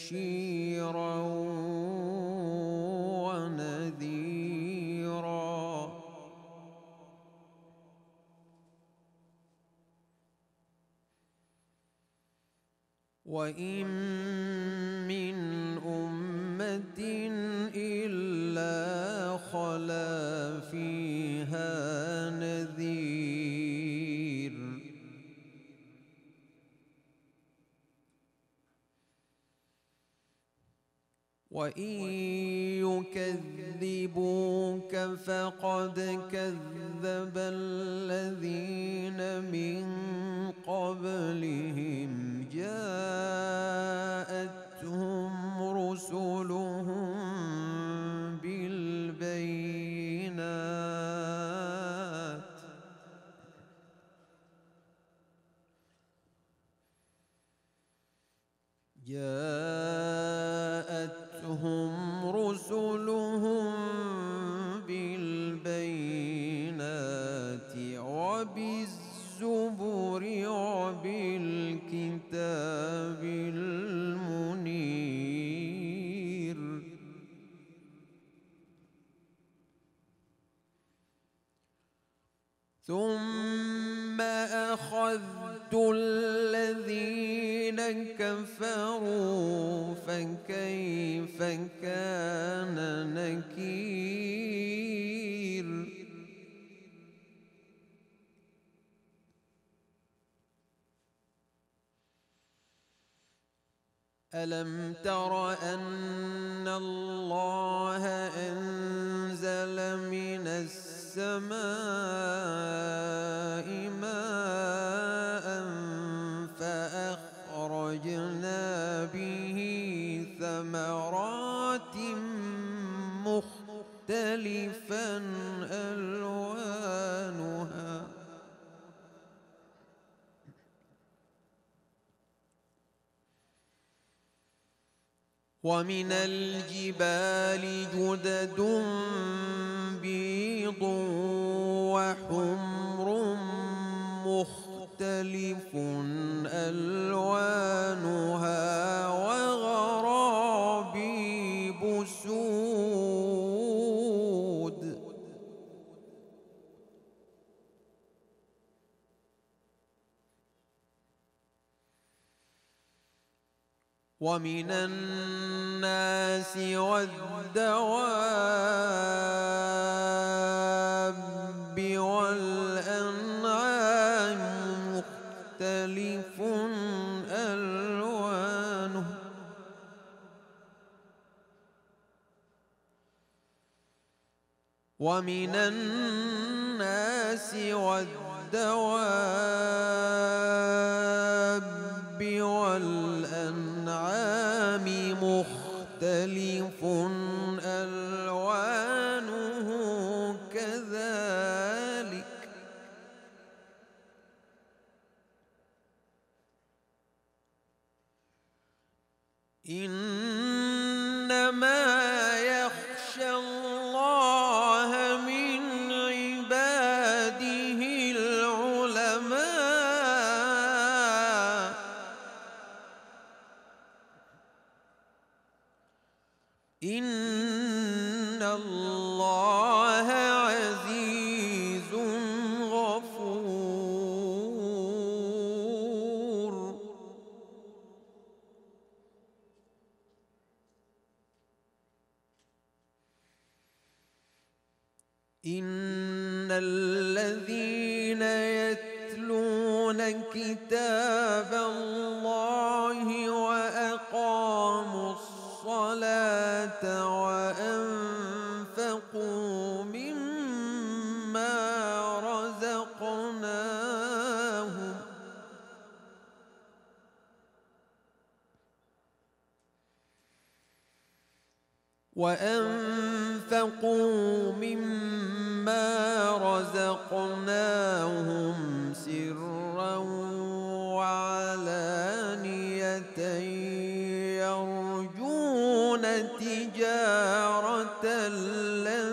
بشيرا ونذيرا وإن وإن يكذبوك فقد كذب الذين من قبلهم رسلهم بالبينات وبالزبر وبالكتاب المنير. ثم أخذت الذين كفروا فكيف كان نكير ألم تر أن الله أنزل من السماء مختلفا ألوانها. ومن الجبال جدد بيض وحمر مختلف ألوانها. ومن الناس والدواب والأنعام مختلف ألوانه. ومن الناس والدواب والأنعام مختلف ألوانه كذلك. إنما إن الله عزيز غفور. إن الذين يتلون كتاب الله وأنفقوا مما رزقناهم سرا وعلانية يرجون تجارة لن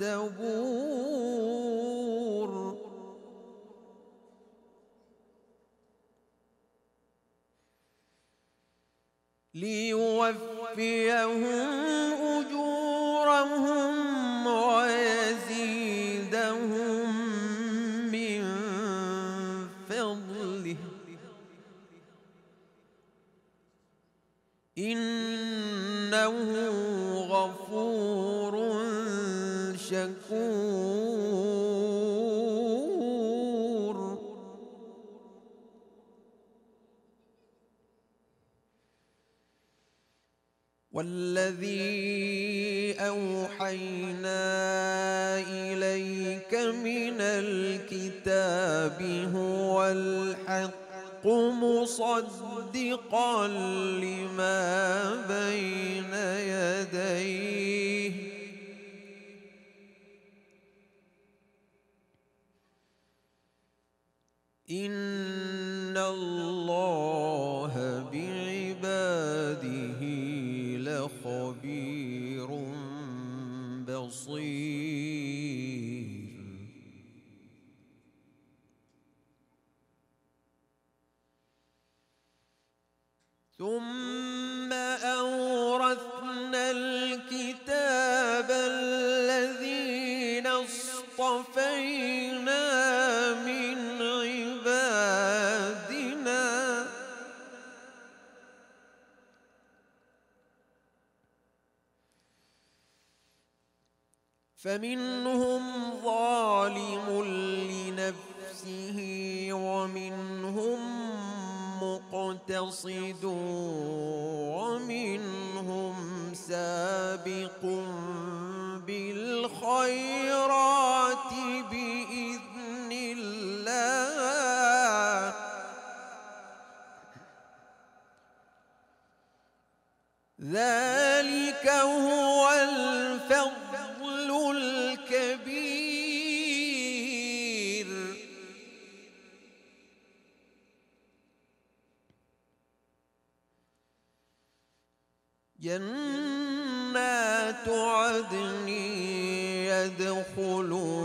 تبور. ليوفيهم والذي أوحينا إليك من الكتاب هو الحق مصدقا لما بين يديه. إن الله لخبير بصير. ثم أورثنا الكتاب الذين اصطفينا فمنهم ظالم لنفسه ومنهم مقتصد ومنهم سابق بالخيرات بإذن الله. ذلك هو الفضل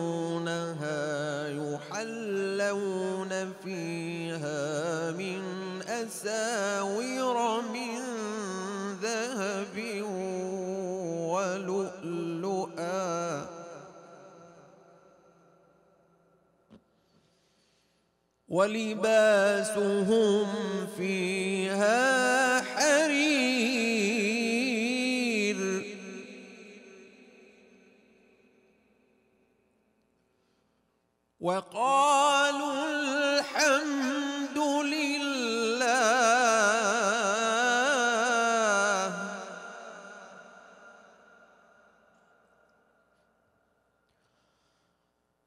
يدخلونها يحلون فيها من أساور من ذهب ولؤلؤا. ولباسهم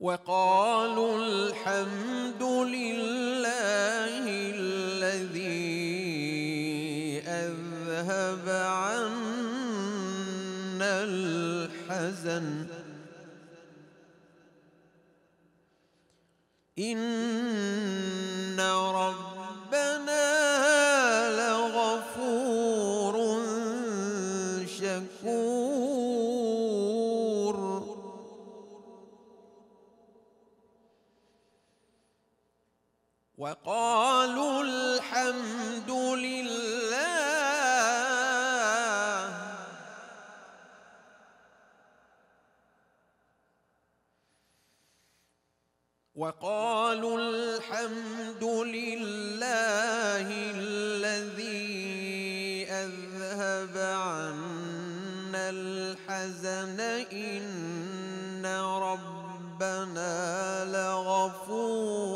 وقالوا الحمد لله الذي أذهب عنا الحزن. الحمد لله. وقالوا الحمد لله الذي أذهب عنا الحزن. إن ربنا لغفور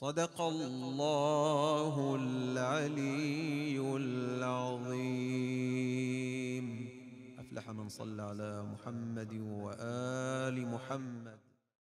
صدق الله العلي العظيم. أفلح من صلى على محمد وآل محمد.